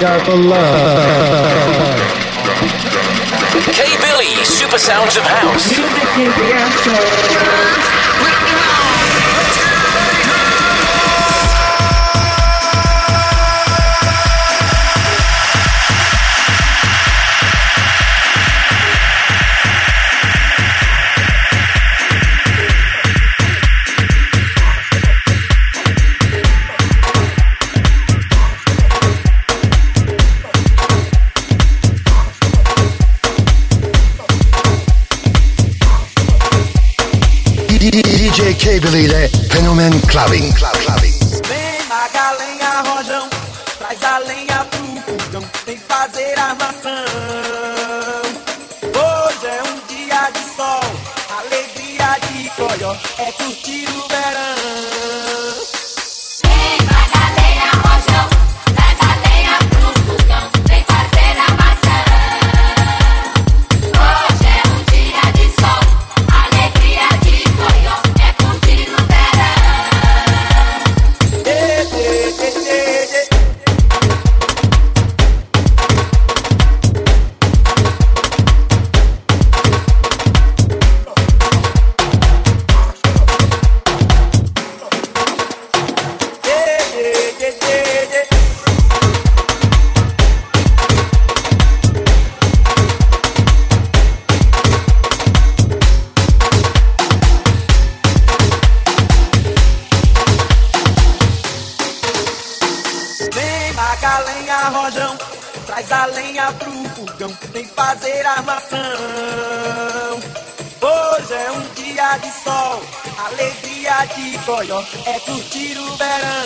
Got the love. K Billy, Super Sounds of House. DJ Cable ile Fenomen Clubbing. Club, clubbing. coiote é curtir o verão.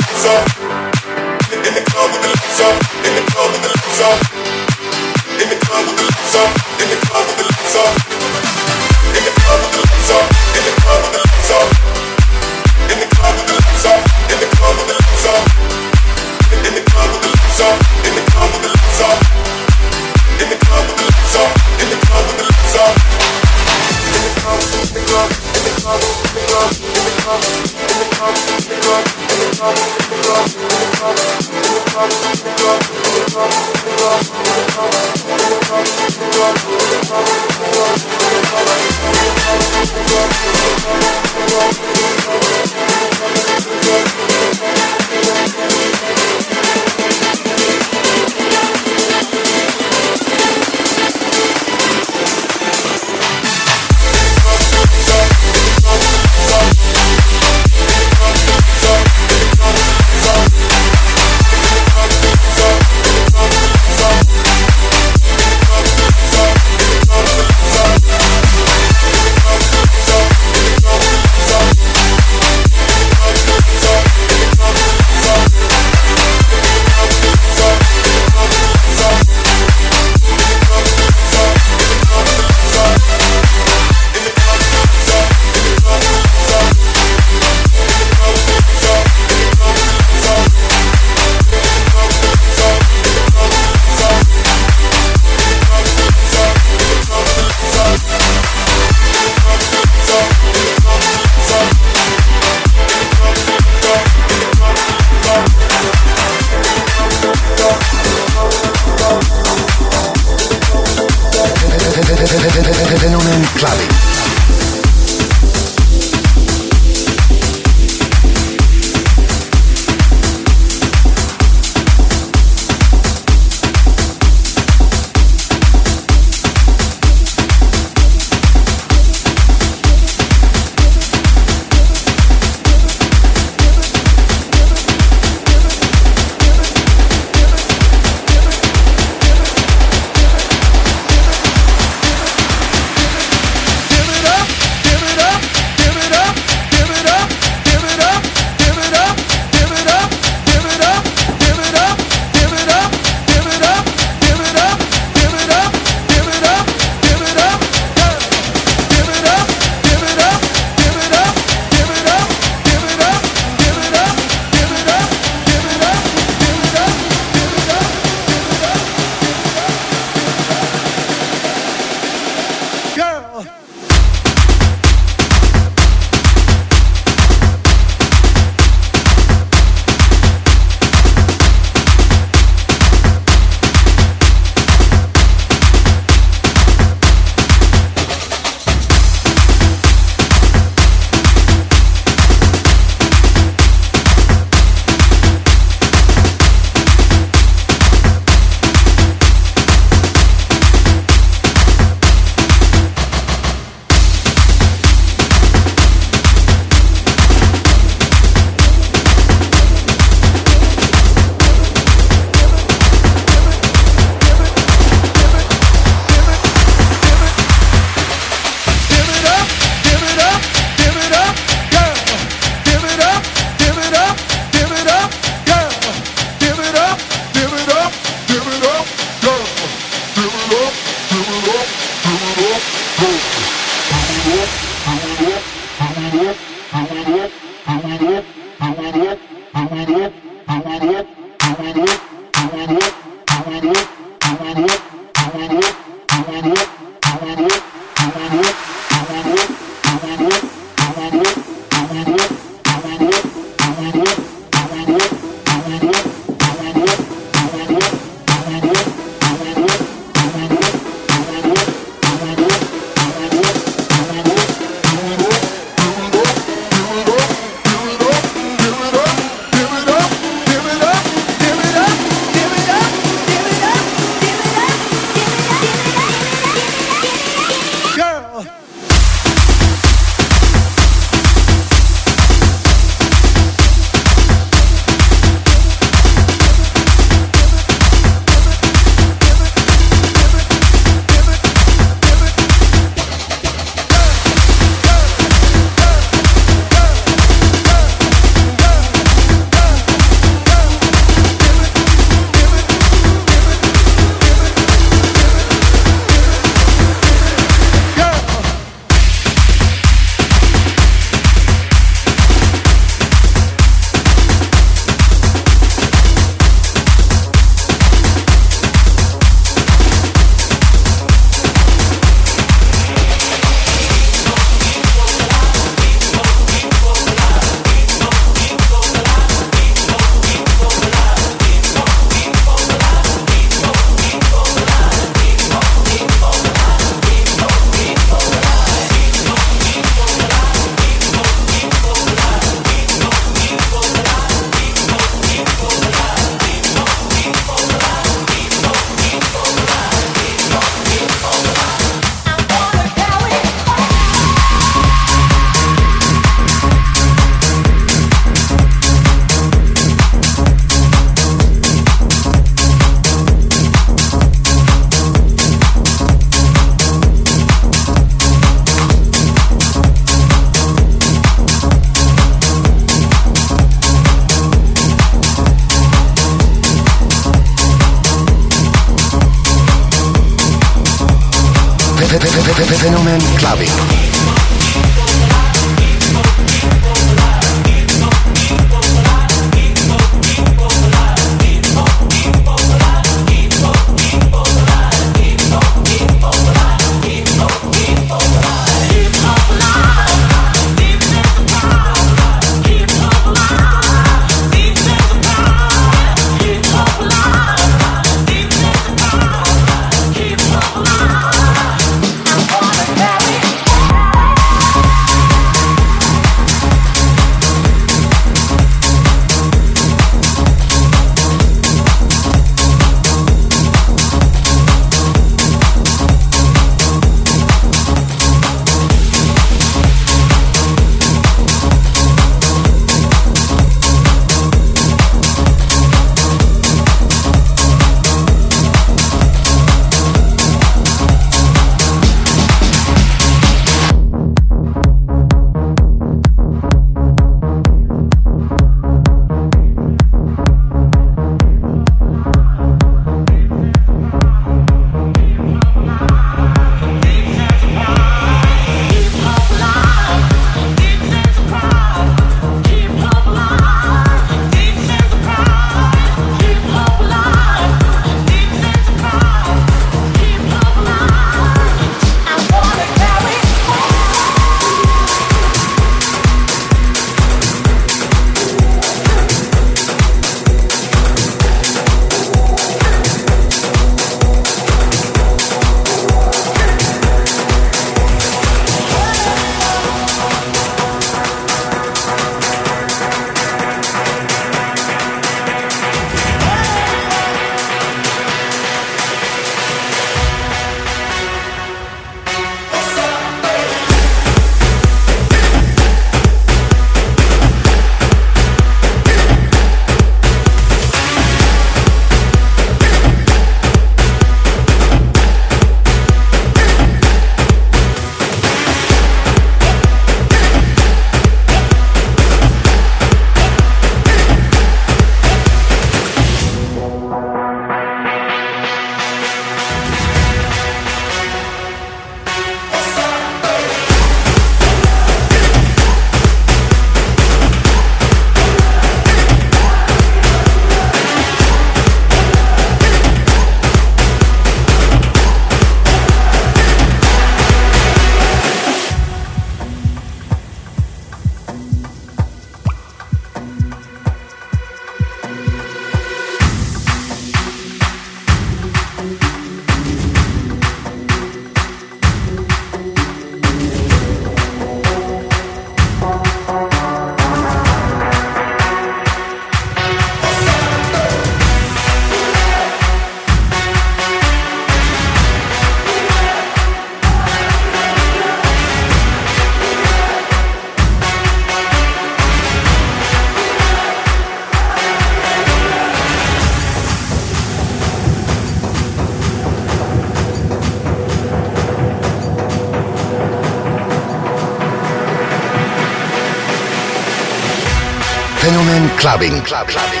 Clubbing. Club, clubbing.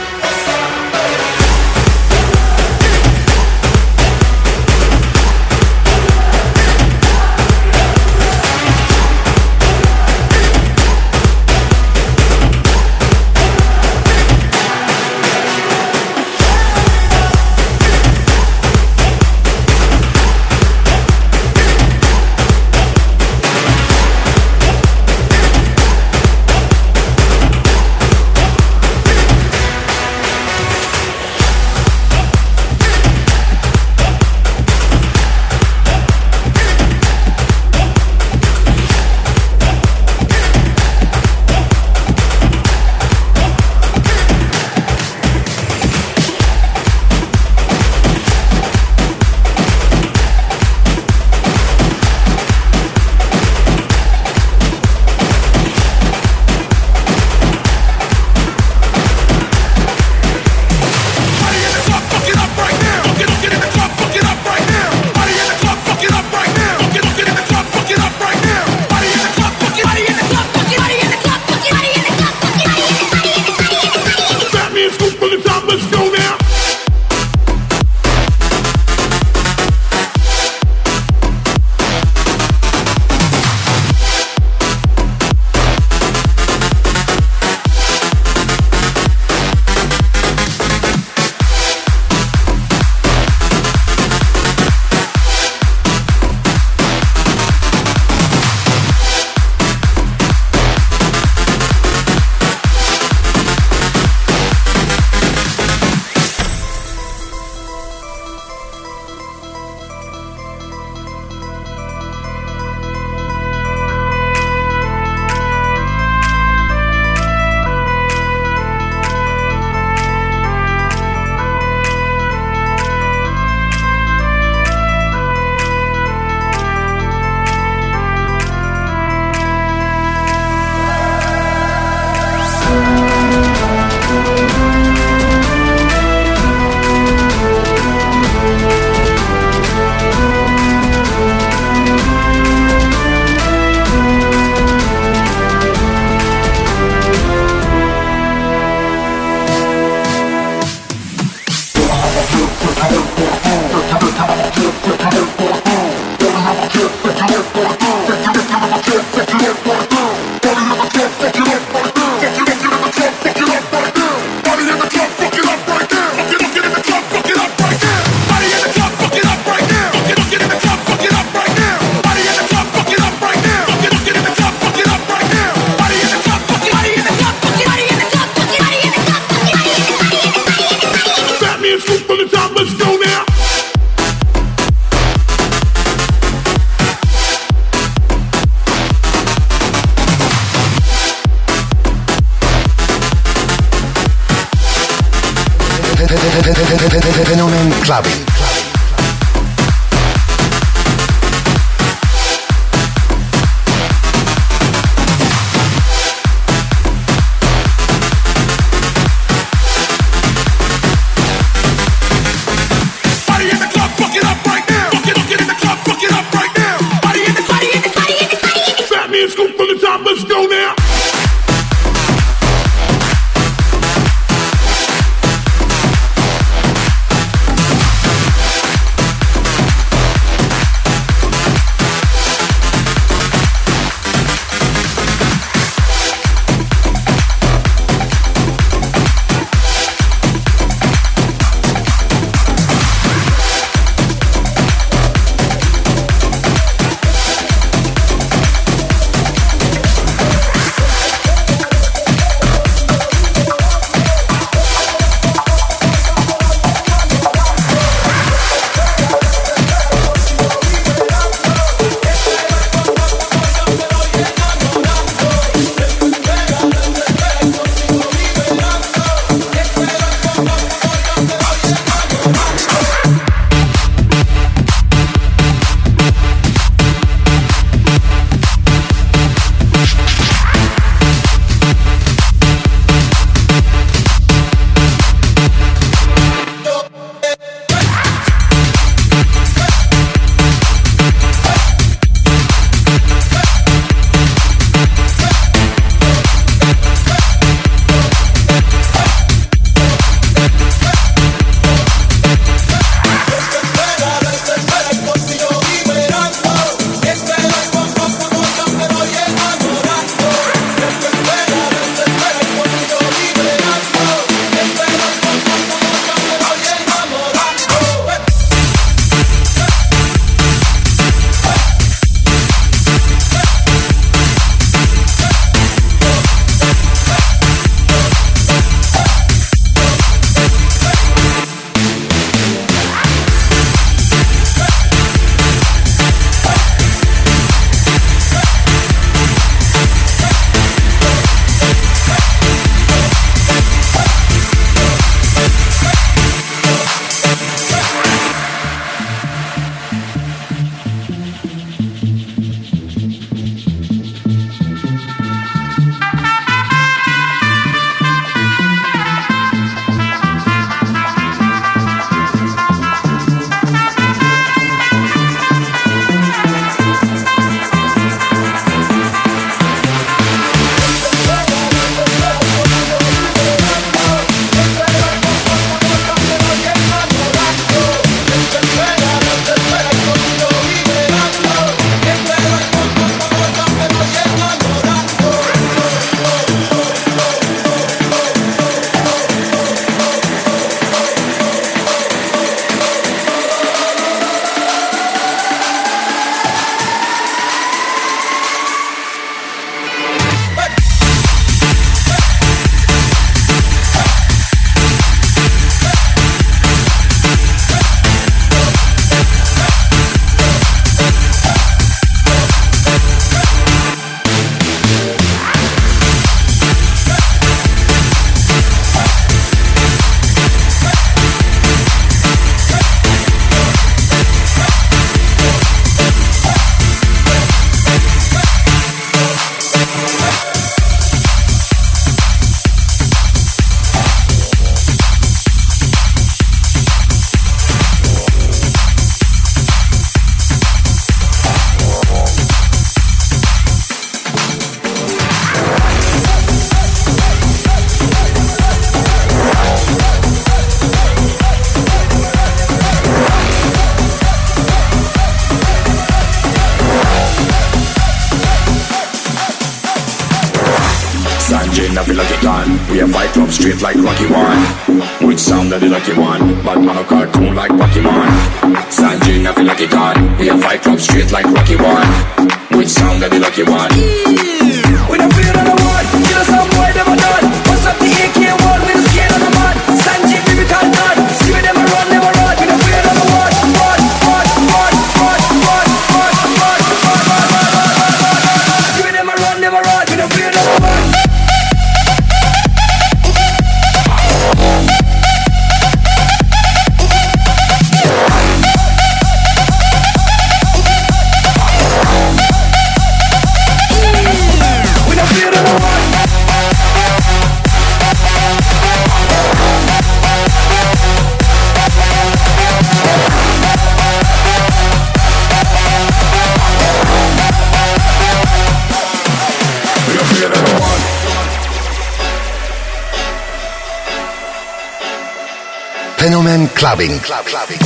Clubbing. Club, clubbing.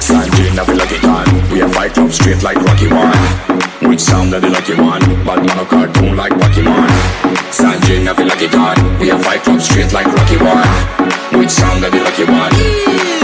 Sanjay na feel like it on. We a fight club straight like Rocky One. Which sound that the lucky one? Man a cartoon like Pokemon. Sanjay na feel like it on. We a fight club straight like Rocky One. Which sound that the lucky one?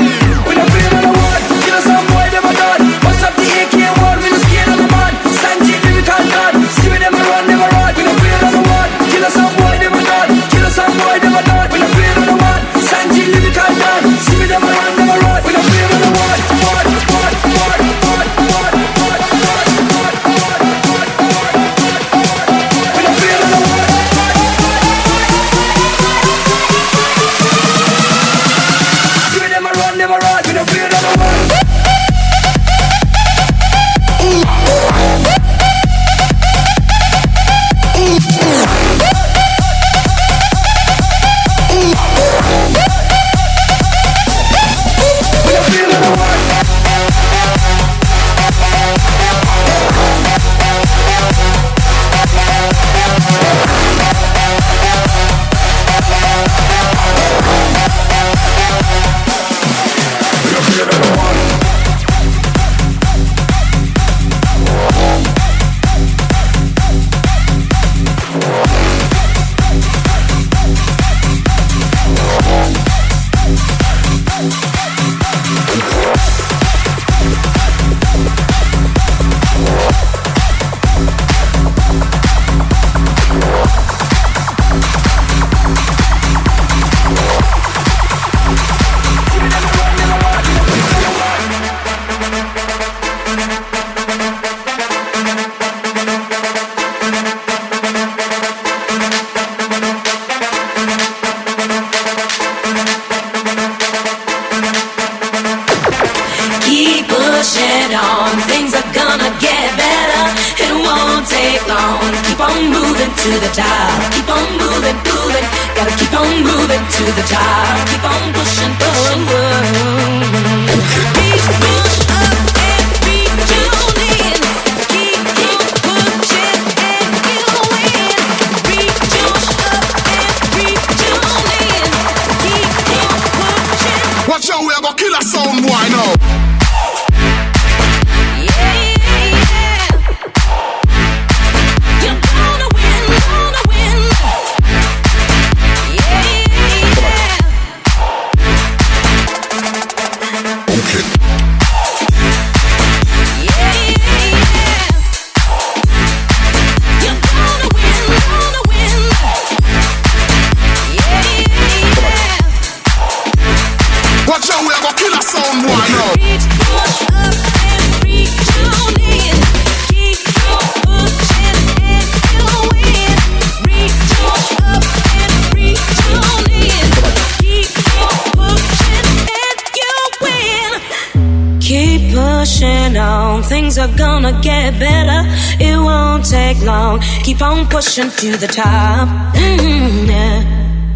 Things are gonna get better. It won't take long. Keep on pushing to the top. Mm, yeah.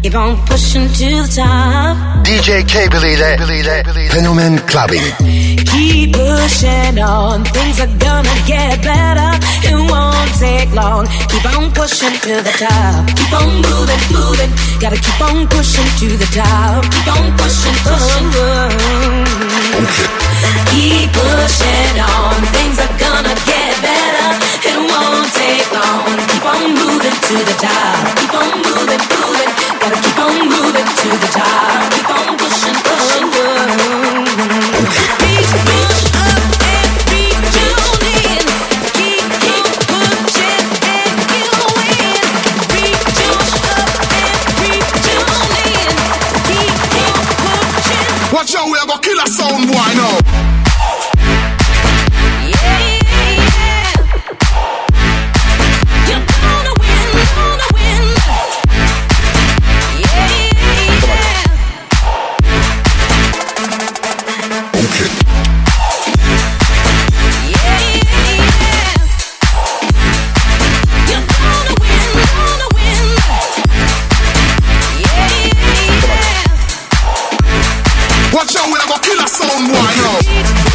Keep on pushing to the top. DJ Cable ile, ile Fenomen Clubbing. Keep pushing on, things are gonna get better. It won't take long. Keep on pushing to the top. Keep on moving, moving. Gotta keep on pushing to the top. Keep on pushing, pushing. Keep pushing on, things are gonna get better. It won't take long. Keep on moving to the top. Keep on moving, moving. Gotta keep on moving to the top. Keep on pushing, pushing. Reach, go. I'm so yo.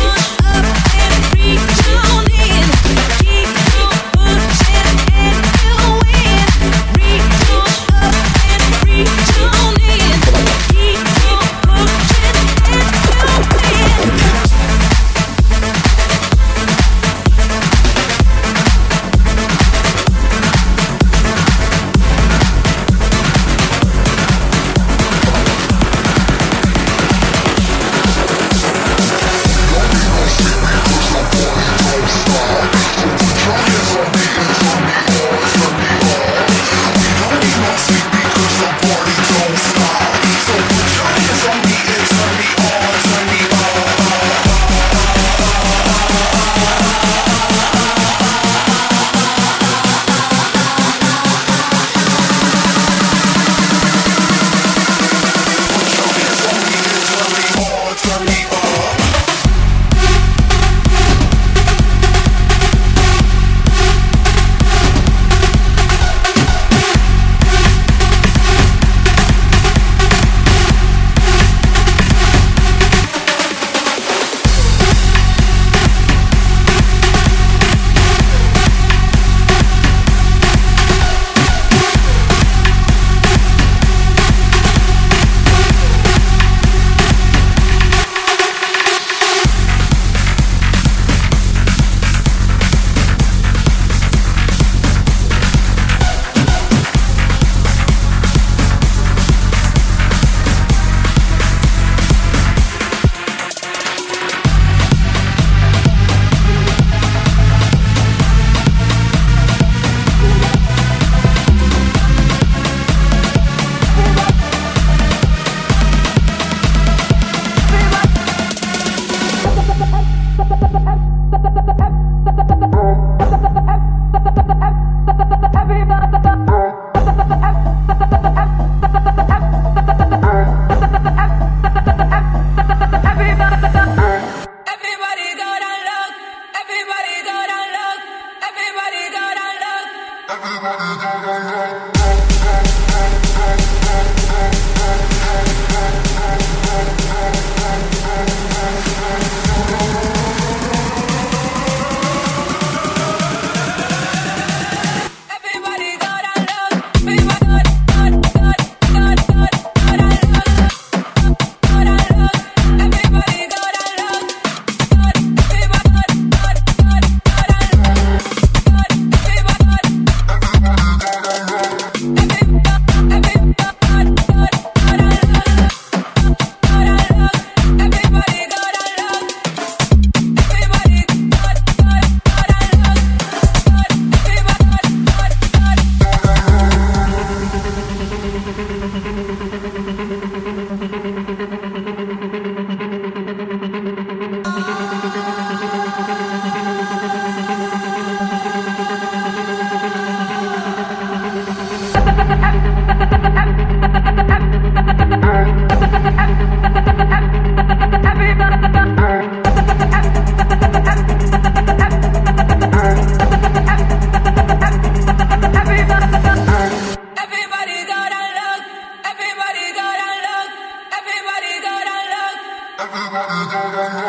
Thank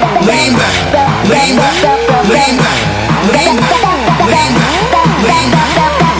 lean back, lean back, lean back, lean back, lean back, lean back.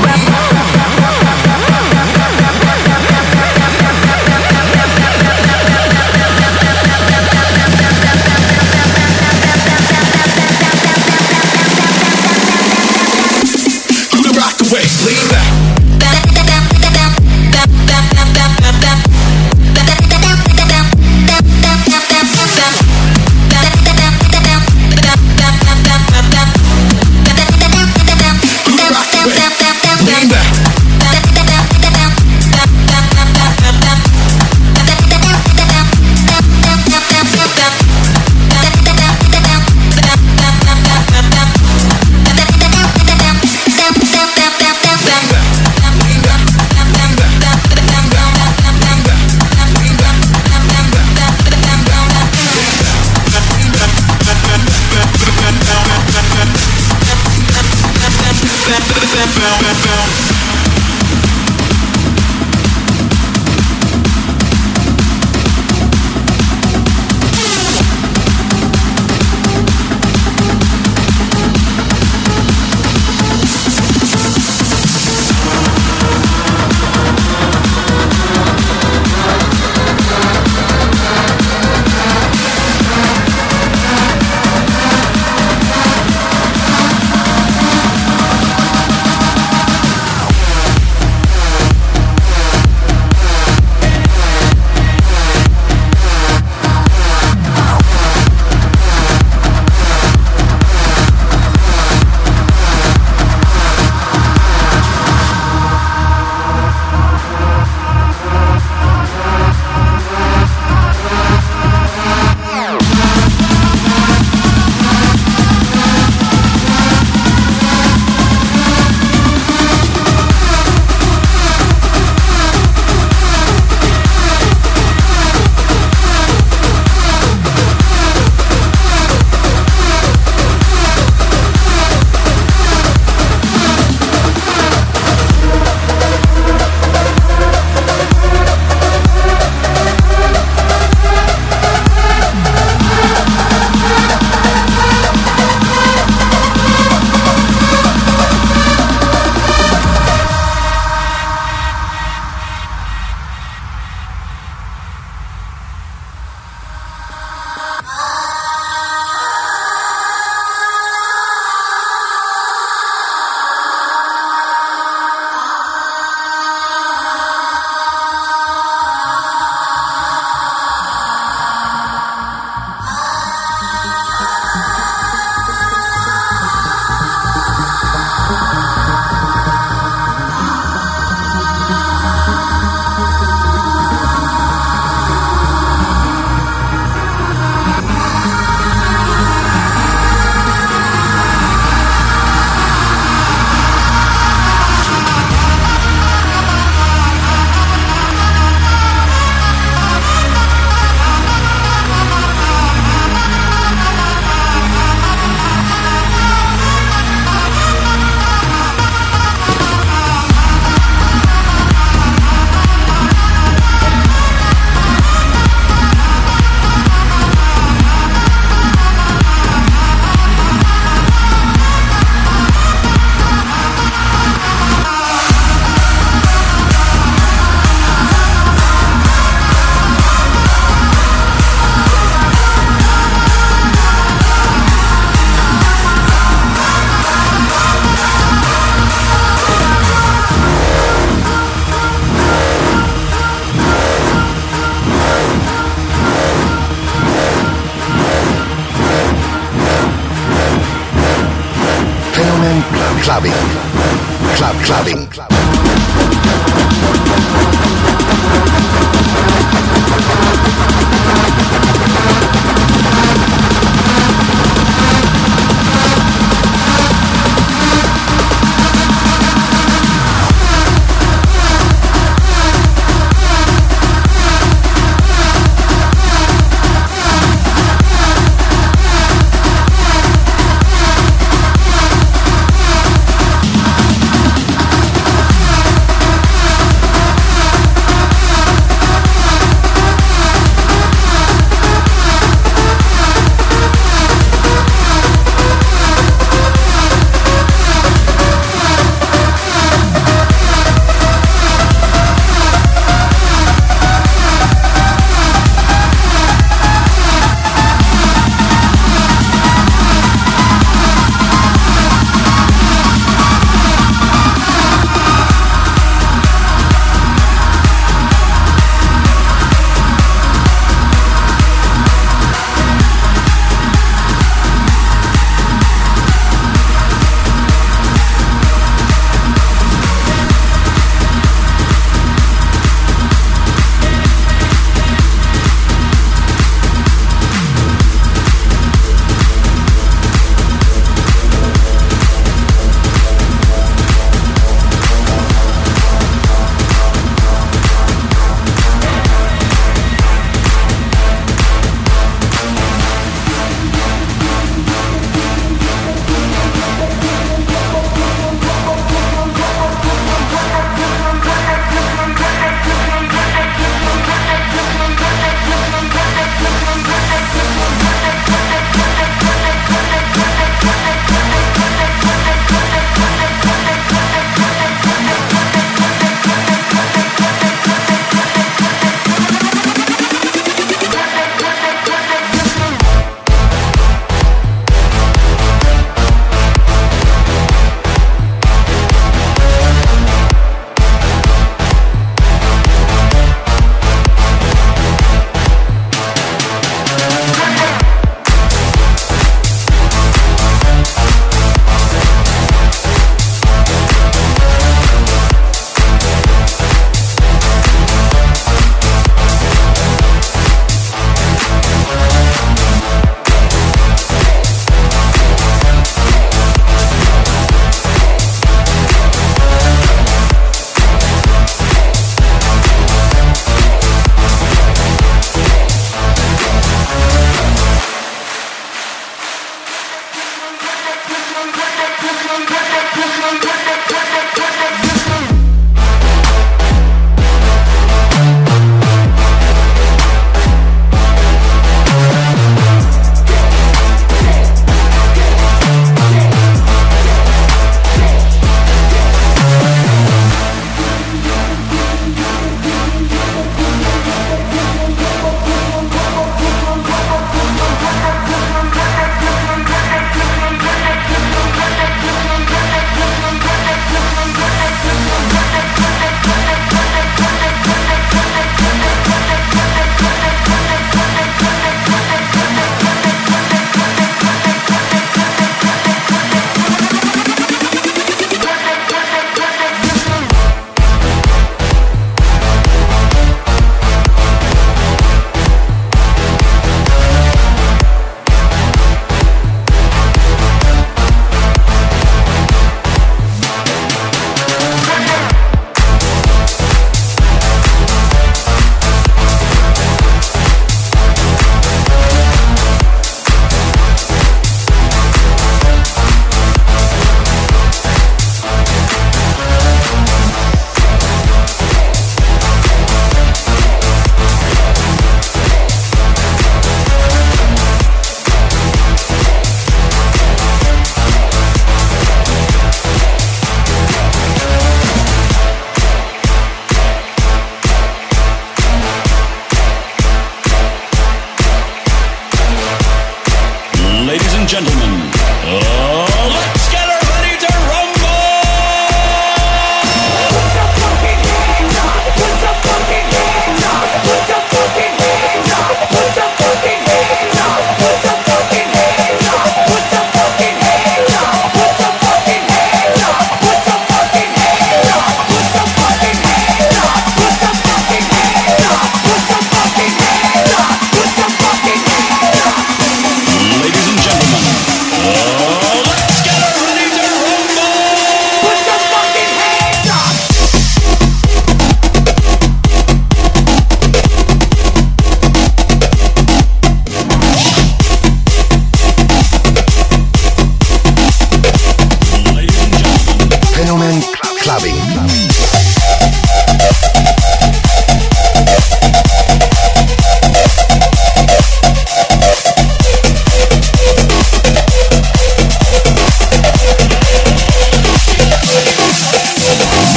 gentlemen.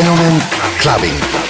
Gentlemen, Clubbing.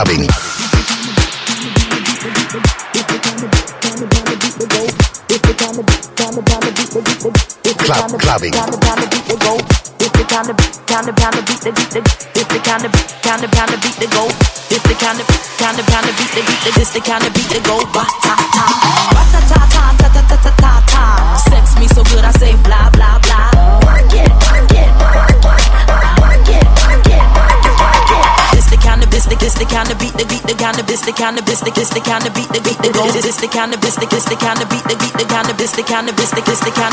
saben the kind of, this the cannabis, the kind of beat the beat the kind of, the kind of, the kiss the.